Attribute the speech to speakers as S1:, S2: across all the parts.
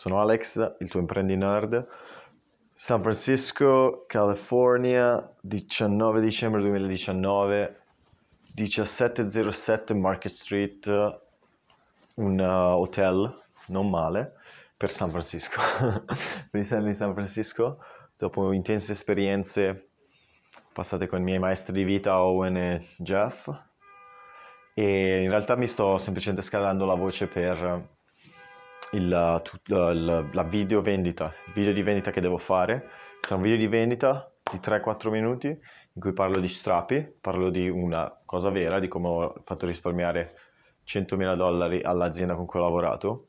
S1: Sono Alex, il tuo imprendi nerd. San Francisco, California, 19 dicembre 2019, 1707 Market Street, un uh, hotel, non male, per San Francisco. Quindi siamo in San Francisco, dopo intense esperienze passate con i miei maestri di vita Owen e Jeff e in realtà mi sto semplicemente scaldando la voce per il, il, la video vendita, il video di vendita che devo fare. Sarà un video di vendita di 3-4 minuti in cui parlo di strappi, parlo di una cosa vera, di come ho fatto risparmiare 100.000 dollari all'azienda con cui ho lavorato.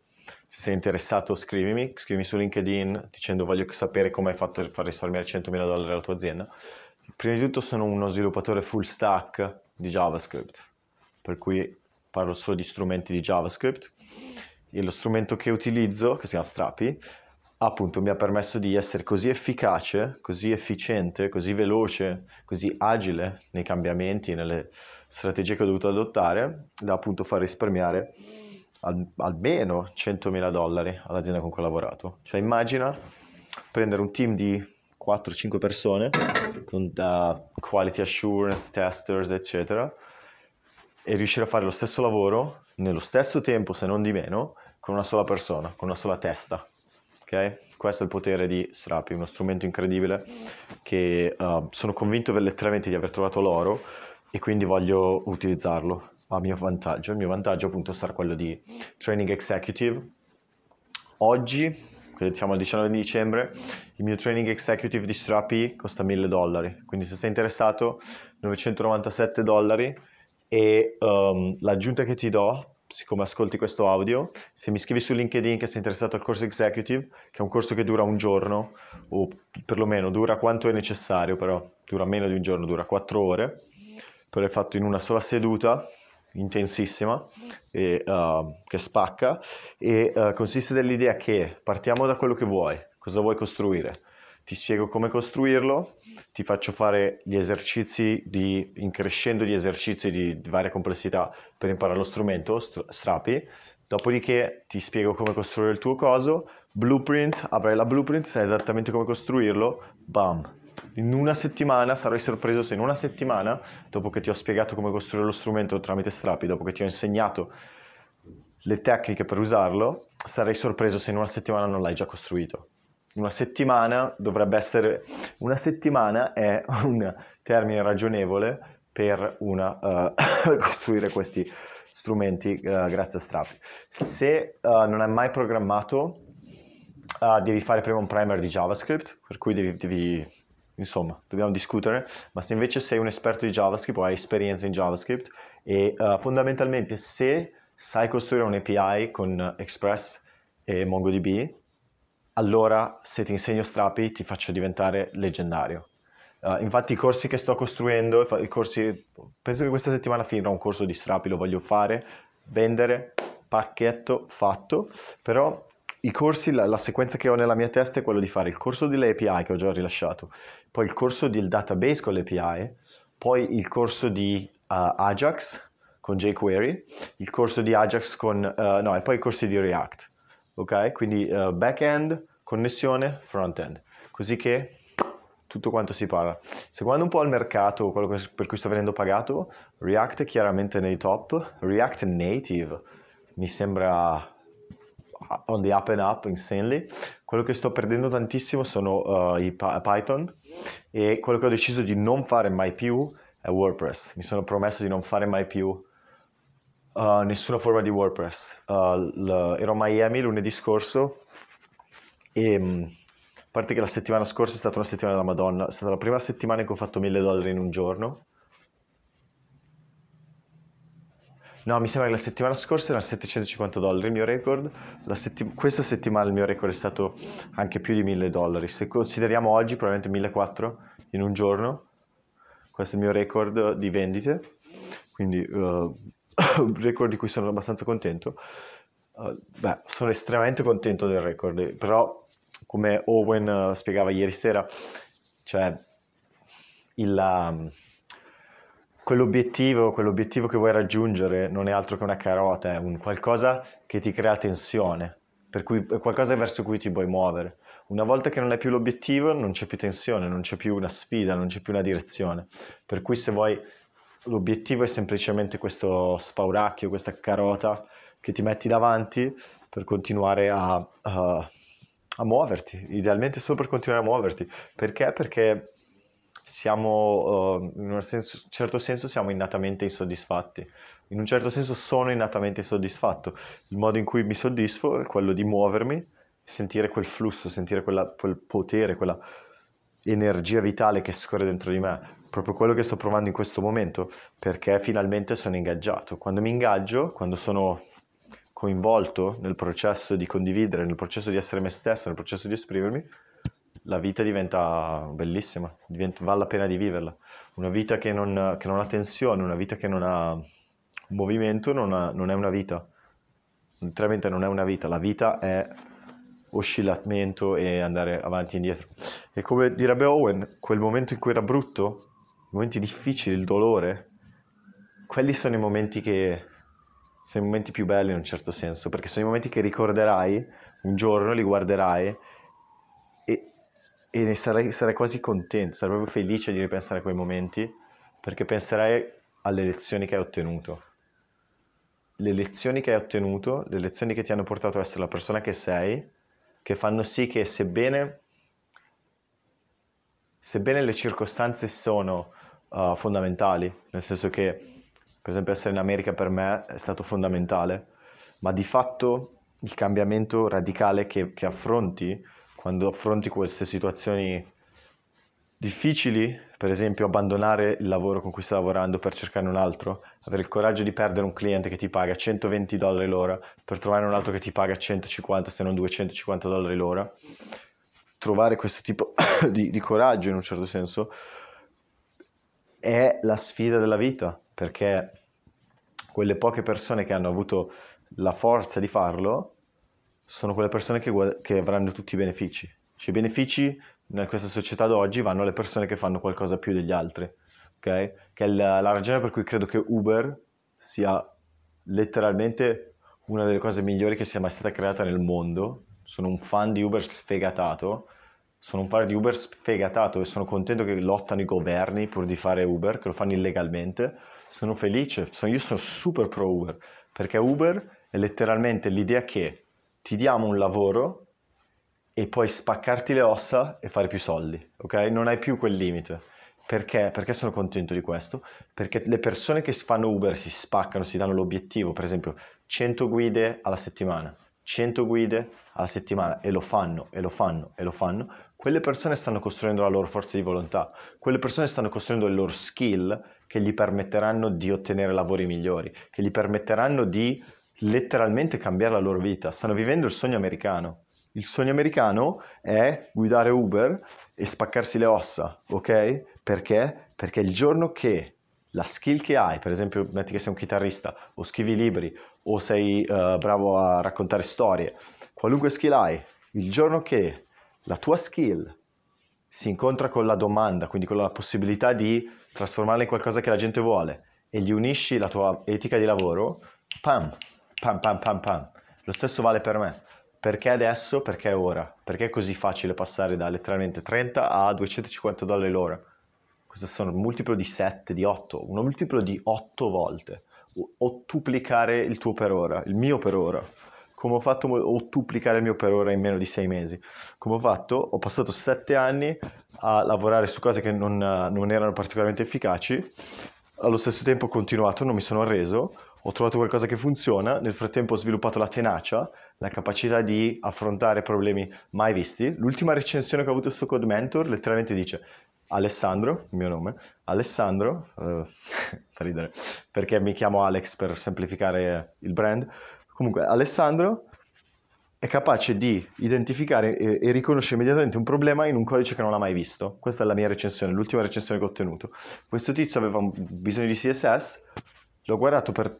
S1: Se sei interessato scrivimi, scrivimi su LinkedIn dicendo voglio sapere come hai fatto per far risparmiare 100.000 dollari alla tua azienda. Prima di tutto sono uno sviluppatore full stack di JavaScript per cui parlo solo di strumenti di JavaScript e lo strumento che utilizzo, che si chiama Strapi, appunto mi ha permesso di essere così efficace, così efficiente, così veloce, così agile nei cambiamenti, nelle strategie che ho dovuto adottare, da appunto far risparmiare al, almeno 100.000 dollari all'azienda con cui ho lavorato. Cioè immagina prendere un team di 4-5 persone con uh, quality assurance, testers, eccetera, e riuscire a fare lo stesso lavoro nello stesso tempo, se non di meno, con una sola persona, con una sola testa. Ok? Questo è il potere di Strapi, uno strumento incredibile che uh, sono convinto letteralmente di aver trovato l'oro e quindi voglio utilizzarlo a mio vantaggio. Il mio vantaggio appunto sarà quello di training executive. Oggi, siamo al 19 dicembre, il mio training executive di Strapi costa 1000 dollari, quindi se sei interessato 997 dollari e um, l'aggiunta che ti do, siccome ascolti questo audio, se mi scrivi su LinkedIn che sei interessato al corso executive, che è un corso che dura un giorno, o perlomeno dura quanto è necessario, però dura meno di un giorno, dura quattro ore, però è fatto in una sola seduta, intensissima, e, uh, che spacca, e uh, consiste nell'idea che partiamo da quello che vuoi, cosa vuoi costruire, ti spiego come costruirlo, ti faccio fare gli esercizi di, increscendo gli esercizi di, di varia complessità per imparare lo strumento, strapi, dopodiché ti spiego come costruire il tuo coso, blueprint, avrai la blueprint, sai esattamente come costruirlo, bam, in una settimana sarai sorpreso se in una settimana, dopo che ti ho spiegato come costruire lo strumento tramite strapi, dopo che ti ho insegnato le tecniche per usarlo, sarai sorpreso se in una settimana non l'hai già costruito una settimana dovrebbe essere, una settimana è un termine ragionevole per una, uh, costruire questi strumenti uh, grazie a Strapi. Se uh, non hai mai programmato, devi fare prima un primer di JavaScript, per cui devi, devi, insomma, dobbiamo discutere, ma se invece sei un esperto di JavaScript o hai esperienza in JavaScript e fondamentalmente se sai costruire un API con Express e MongoDB, allora se ti insegno Strapi ti faccio diventare leggendario. Uh, infatti i corsi che sto costruendo, corsi, penso che questa settimana finirà un corso di Strapi, lo voglio fare, vendere, pacchetto, fatto, però i corsi, la, la, sequenza che ho nella mia testa è quello di fare il corso delle API che ho già rilasciato, poi il corso del database con le API, poi il corso di uh, Ajax con jQuery, il corso di Ajax con, uh, no, e poi i corsi di React ok? Quindi uh, back-end, connessione, front-end, così che tutto quanto si parla. Seguendo un po' il mercato, quello per cui sto venendo pagato, React è chiaramente nei top, React Native mi sembra on the up and up insanely. Quello che sto perdendo tantissimo sono uh, i Python e quello che ho deciso di non fare mai più è WordPress. Mi sono promesso di non fare mai più Uh, nessuna forma di WordPress. Uh, l- ero a Miami lunedì scorso e mm, a parte che la settimana scorsa è stata una settimana della Madonna, è stata la prima settimana in cui ho fatto 1000 dollari in un giorno. No, mi sembra che la settimana scorsa erano 750 dollari il mio record, setti- questa settimana il mio record è stato anche più di 1000 dollari. Se consideriamo oggi probabilmente 1400 in un giorno, questo è il mio record di vendite, quindi uh, record di cui sono abbastanza contento. Uh, beh, sono estremamente contento del record, però come Owen uh, spiegava ieri sera, cioè il, um, quell'obiettivo, quell'obiettivo che vuoi raggiungere non è altro che una carota, è un qualcosa che ti crea tensione. per cui è qualcosa verso cui ti vuoi muovere. Una volta che non hai più l'obiettivo, non c'è più tensione, non c'è più una sfida, non c'è più una direzione. Per cui se vuoi, l'obiettivo è semplicemente questo spauracchio, questa carota che ti metti davanti per continuare a, a, a muoverti, idealmente solo per continuare a muoverti. Perché? Perché siamo, uh, in un senso, certo senso, siamo innatamente insoddisfatti. In un certo senso sono innatamente soddisfatto. Il modo in cui mi soddisfo è quello di muovermi sentire quel flusso, sentire quella, quel potere, quella energia vitale che scorre dentro di me. Proprio quello che sto provando in questo momento, perché finalmente sono ingaggiato. Quando mi ingaggio, quando sono coinvolto nel processo di condividere, nel processo di essere me stesso, nel processo di esprimermi, la vita diventa bellissima, diventa, vale la pena di viverla. Una vita che non, che non, ha tensione, una vita che non ha movimento, non, ha, non è una vita. Letteralmente non è una vita, la vita è oscillamento e andare avanti e indietro. E come direbbe Owen, quel momento in cui era brutto, i momenti difficili, il dolore, quelli sono i momenti che sono i momenti più belli in un certo senso, perché sono i momenti che ricorderai, un giorno li guarderai e, e ne sarai, sarai quasi contento, sarai proprio felice di ripensare a quei momenti, perché penserai alle lezioni che hai ottenuto. Le lezioni che hai ottenuto, le lezioni che ti hanno portato a essere la persona che sei, che fanno sì che sebbene, sebbene le circostanze sono uh, fondamentali, nel senso che per esempio essere in America per me è stato fondamentale, ma di fatto il cambiamento radicale che, che affronti quando affronti queste situazioni difficili, per esempio abbandonare il lavoro con cui stai lavorando per cercare un altro, avere il coraggio di perdere un cliente che ti paga 120 dollari l'ora per trovare un altro che ti paga 150 se non 250 dollari l'ora, trovare questo tipo di, di coraggio in un certo senso è la sfida della vita, perché quelle poche persone che hanno avuto la forza di farlo sono quelle persone che, che avranno tutti i benefici. Cioè, I benefici in questa società d'oggi vanno alle persone che fanno qualcosa più degli altri ok? Che è la, la ragione per cui credo che Uber sia letteralmente una delle cose migliori che sia mai stata creata nel mondo. Sono un fan di Uber sfegatato, sono un fan di Uber sfegatato e sono contento che lottano i governi pur di fare Uber, che lo fanno illegalmente. Sono felice, sono, io sono super pro Uber, perché Uber è letteralmente l'idea che ti diamo un lavoro e puoi spaccarti le ossa e fare più soldi, ok? Non hai più quel limite. Perché? Perché sono contento di questo? Perché le persone che fanno Uber si spaccano, si danno l'obiettivo, per esempio 100 guide alla settimana, 100 guide alla settimana e lo fanno, e lo fanno, e lo fanno, quelle persone stanno costruendo la loro forza di volontà, quelle persone stanno costruendo le loro skill che gli permetteranno di ottenere lavori migliori, che gli permetteranno di letteralmente cambiare la loro vita, stanno vivendo il sogno americano. Il sogno americano è guidare Uber e spaccarsi le ossa, ok? Perché? Perché il giorno che la skill che hai, per esempio, metti che sei un chitarrista o scrivi libri o sei uh, bravo a raccontare storie, qualunque skill hai, il giorno che la tua skill si incontra con la domanda, quindi con la possibilità di trasformarla in qualcosa che la gente vuole e gli unisci la tua etica di lavoro, pam, pam, pam, pam, pam. Lo stesso vale per me. Perché adesso? Perché ora? Perché è così facile passare da letteralmente 30 a 250 dollari l'ora? Questo sono un multiplo di 7, di 8, un multiplo di 8 volte. Ottuplicare il tuo per ora, il mio per ora. Come ho fatto ottuplicare il mio per ora in meno di 6 mesi? Come ho fatto? Ho passato 7 anni a lavorare su cose che non, non erano particolarmente efficaci, allo stesso tempo ho continuato, non mi sono arreso, ho trovato qualcosa che funziona, nel frattempo ho sviluppato la tenacia, la capacità di affrontare problemi mai visti. L'ultima recensione che ho avuto su Code Mentor letteralmente dice Alessandro, il mio nome, Alessandro, uh, fa ridere, perché mi chiamo Alex per semplificare il brand, comunque Alessandro è capace di identificare e, e, riconoscere immediatamente un problema in un codice che non ha mai visto. Questa è la mia recensione, l'ultima recensione che ho ottenuto. Questo tizio aveva bisogno di CSS, l'ho guardato per,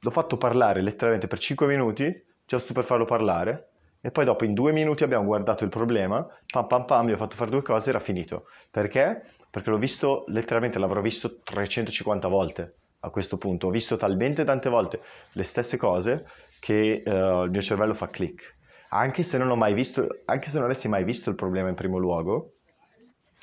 S1: l'ho fatto parlare letteralmente per 5 minuti, giusto per farlo parlare, e poi dopo in due minuti abbiamo guardato il problema, pam pam pam, gli ho fatto fare due cose, era finito. Perché? Perché l'ho visto, letteralmente l'avrò visto 350 volte a questo punto. Ho visto talmente tante volte le stesse cose che uh, il mio cervello fa click. anche se non ho mai visto, anche se non avessi mai visto il problema in primo luogo,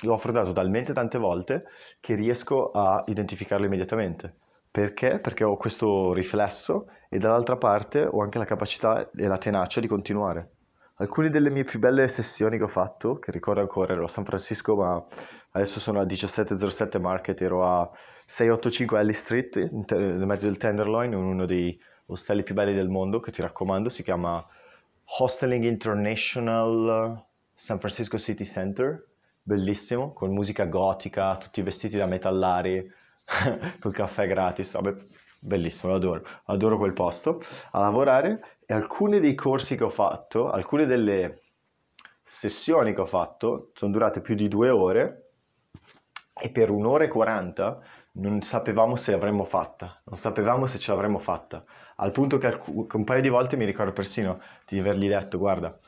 S1: l'ho affrontato talmente tante volte che riesco a identificarlo immediatamente. Perché? Perché ho questo riflesso e dall'altra parte ho anche la capacità e la tenacia di continuare. Alcune delle mie più belle sessioni che ho fatto, che ricordo ancora, ero a San Francisco, ma adesso sono a 1707 Market, ero a 685 Ellie Street, nel mezzo del Tenderloin, in uno dei ostelli più belli del mondo, che ti raccomando, si chiama Hosteling International San Francisco City Center, bellissimo, con musica gotica, tutti vestiti da metallari, col caffè gratis, vabbè, bellissimo, lo adoro, adoro quel posto, a lavorare e alcuni dei corsi che ho fatto, alcune delle sessioni che ho fatto sono durate più di due ore e per un'ora e quaranta non sapevamo se l'avremmo fatta, non sapevamo se ce l'avremmo fatta, al punto che, un paio di volte mi ricordo persino di avergli detto guarda,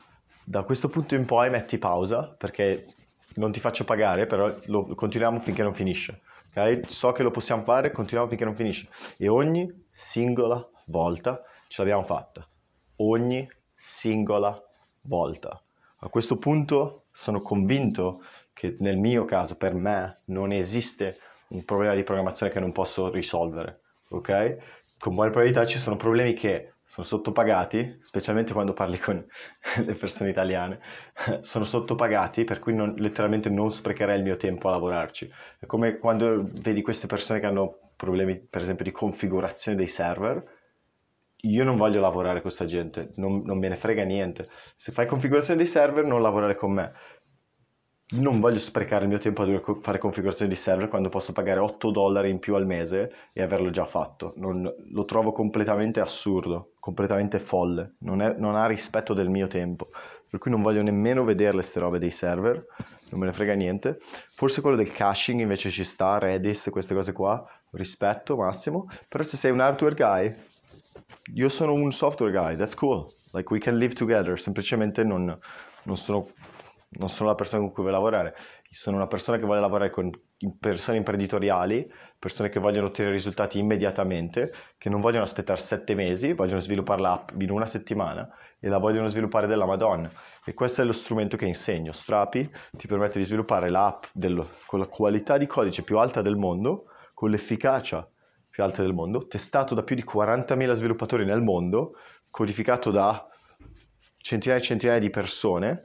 S1: da questo punto in poi metti pausa perché non ti faccio pagare, però lo continuiamo finché non finisce. Okay? So che lo possiamo fare, continuiamo finché non finisce. E ogni singola volta ce l'abbiamo fatta. Ogni singola volta. A questo punto sono convinto che nel mio caso, per me, non esiste un problema di programmazione che non posso risolvere. Ok? Con buona probabilità ci sono problemi che sono sottopagati, specialmente quando parli con le persone italiane, sono sottopagati per cui non, letteralmente non sprecherei il mio tempo a lavorarci. È come quando vedi queste persone che hanno problemi per esempio di configurazione dei server, io non voglio lavorare con questa gente, non, non me ne frega niente. Se fai configurazione dei server non lavorare con me, non voglio sprecare il mio tempo a dover fare configurazione di server quando posso pagare 8 dollari in più al mese e averlo già fatto. Non, lo trovo completamente assurdo, completamente folle, non, è, non, ha rispetto del mio tempo. Per cui non voglio nemmeno vederle queste robe dei server, non me ne frega niente. Forse quello del caching invece ci sta, Redis, queste cose qua, rispetto massimo. Però se sei un hardware guy, io sono un software guy, that's cool. Like we can live together, semplicemente non, non sono non sono la persona con cui vuoi lavorare, sono una persona che vuole lavorare con persone imprenditoriali, persone che vogliono ottenere risultati immediatamente, che non vogliono aspettare sette mesi, vogliono sviluppare l'app in una settimana e la vogliono sviluppare della Madonna. E questo è lo strumento che insegno. Strapi ti permette di sviluppare l'app del, con la qualità di codice più alta del mondo, con l'efficacia più alta del mondo, testato da più di 40.000 sviluppatori nel mondo, codificato da centinaia e centinaia di persone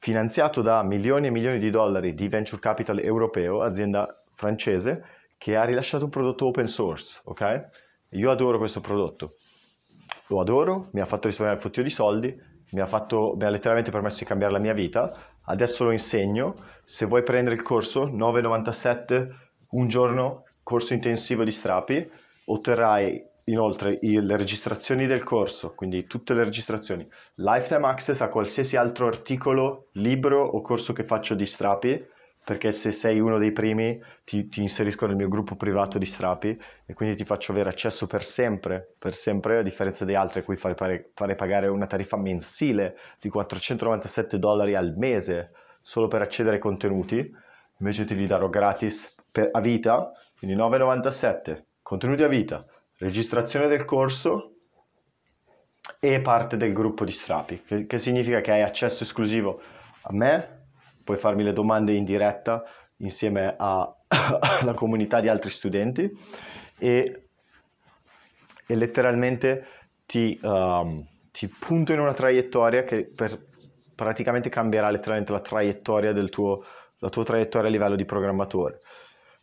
S1: finanziato da milioni e milioni di dollari di venture capital europeo, azienda francese, che ha rilasciato un prodotto open source, ok? Io adoro questo prodotto, lo adoro, mi ha fatto risparmiare un fottio di soldi, mi ha, fatto, mi ha letteralmente permesso di cambiare la mia vita, adesso lo insegno, se vuoi prendere il corso 9,97 un giorno, corso intensivo di strapi, otterrai Inoltre le registrazioni del corso, quindi tutte le registrazioni, lifetime access a qualsiasi altro articolo, libro o corso che faccio di Strapi, perché se sei uno dei primi ti, ti, inserisco nel mio gruppo privato di Strapi e quindi ti faccio avere accesso per sempre, per sempre, a differenza di altri a cui fare, fare pagare una tariffa mensile di 497 dollari al mese solo per accedere ai contenuti, invece ti li darò gratis per, a vita, quindi 9,97, contenuti a vita registrazione del corso e parte del gruppo di Strapi, che, che significa che hai accesso esclusivo a me, puoi farmi le domande in diretta insieme alla comunità di altri studenti e, e letteralmente ti, um, ti, punto in una traiettoria che per, praticamente cambierà letteralmente la traiettoria del tuo, la tua traiettoria a livello di programmatore.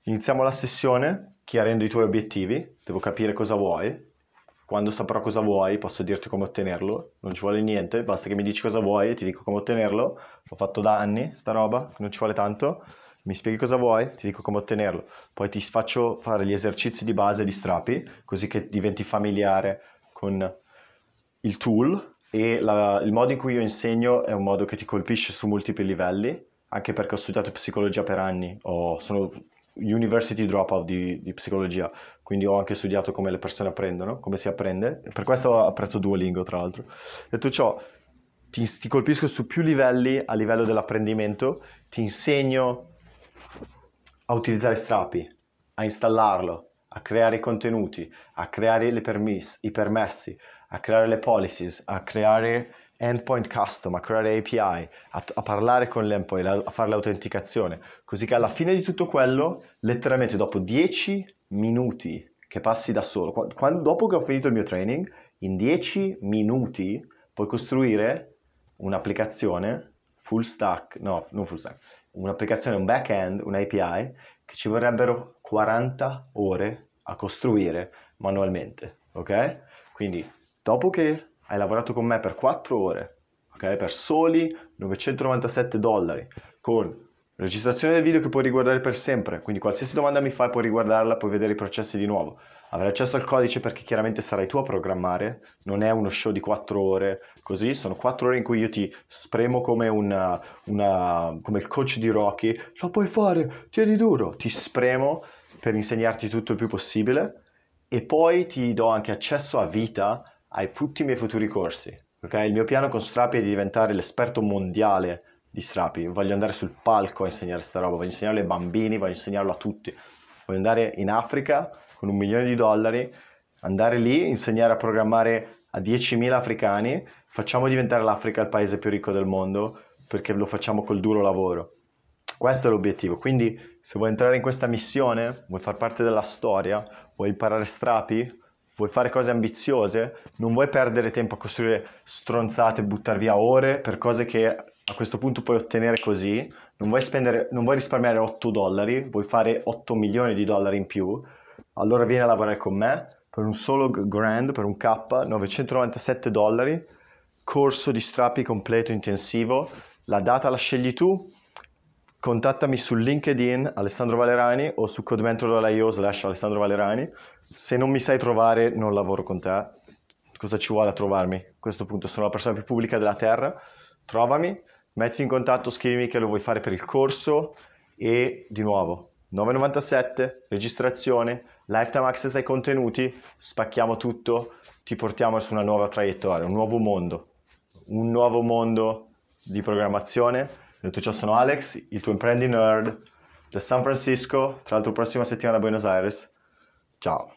S1: Iniziamo la sessione chiarendo i tuoi obiettivi, devo capire cosa vuoi. Quando saprò cosa vuoi, posso dirti come ottenerlo. Non ci vuole niente, basta che mi dici cosa vuoi e ti dico come ottenerlo. L'ho fatto da anni, sta roba, non ci vuole tanto. Mi spieghi cosa vuoi, ti dico come ottenerlo. Poi ti faccio fare gli esercizi di base di strapi, così che diventi familiare con il tool e la, il modo in cui io insegno è un modo che ti colpisce su multipli livelli, anche perché ho studiato psicologia per anni, ho, sono university dropout di, di, psicologia, quindi ho anche studiato come le persone apprendono, come si apprende, per questo apprezzo Duolingo tra l'altro. Detto ciò, ti, ti colpisco su più livelli a livello dell'apprendimento, ti insegno a utilizzare Strapi, a installarlo, a creare i contenuti, a creare permiss, i permessi, a creare le policies, a creare endpoint custom, a creare API, a, a parlare con l'endpoint, a fare l'autenticazione, così che alla fine di tutto quello, letteralmente dopo 10 minuti che passi da solo, quando, dopo che ho finito il mio training, in 10 minuti puoi costruire un'applicazione full stack, no, non full stack, un'applicazione, un back-end, un'API che ci vorrebbero 40 ore a costruire manualmente, ok? Quindi dopo che hai lavorato con me per 4 ore, ok? Per soli 997 dollari, con registrazione del video che puoi riguardare per sempre, quindi qualsiasi domanda mi fai puoi riguardarla, puoi vedere i processi di nuovo. Avrai accesso al codice perché chiaramente sarai tu a programmare, non è uno show di 4 ore, così, sono 4 ore in cui io ti spremo come, una, una, come il coach di Rocky, lo puoi fare, tieni duro, ti spremo per insegnarti tutto il più possibile. E poi ti do anche accesso a vita ai tutti i miei futuri corsi. Okay? Il mio piano con Strapi è di diventare l'esperto mondiale di Strapi. Voglio andare sul palco a insegnare questa roba, voglio insegnarlo ai bambini, voglio insegnarlo a tutti. Voglio andare in Africa con un milione di dollari, andare lì, insegnare a programmare a 10.000 africani, facciamo diventare l'Africa il paese più ricco del mondo perché lo facciamo col duro lavoro. Questo è l'obiettivo. Quindi, se vuoi entrare in questa missione, vuoi far parte della storia, vuoi imparare strapi, vuoi fare cose ambiziose, non vuoi perdere tempo a costruire stronzate, buttare via ore per cose che a questo punto puoi ottenere così, non vuoi, spendere, non vuoi risparmiare 8 dollari, vuoi fare 8 milioni di dollari in più, allora vieni a lavorare con me per un solo grand, per un K, 997 dollari, corso di strappi completo intensivo, la data la scegli tu, contattami su LinkedIn Alessandro Valerani o su codementor.io slash Alessandro Valerani. Se non mi sai trovare non lavoro con te, cosa ci vuole a trovarmi? A questo punto sono la persona più pubblica della terra, trovami, metti in contatto, scrivimi che lo vuoi fare per il corso e di nuovo 9,97, registrazione, lifetime access ai contenuti, spacchiamo tutto, ti portiamo su una nuova traiettoria, un nuovo mondo, un nuovo mondo di programmazione Detto ciò sono Alex, il tuo imprendi nerd da San Francisco, tra l'altro prossima settimana a Buenos Aires. Ciao!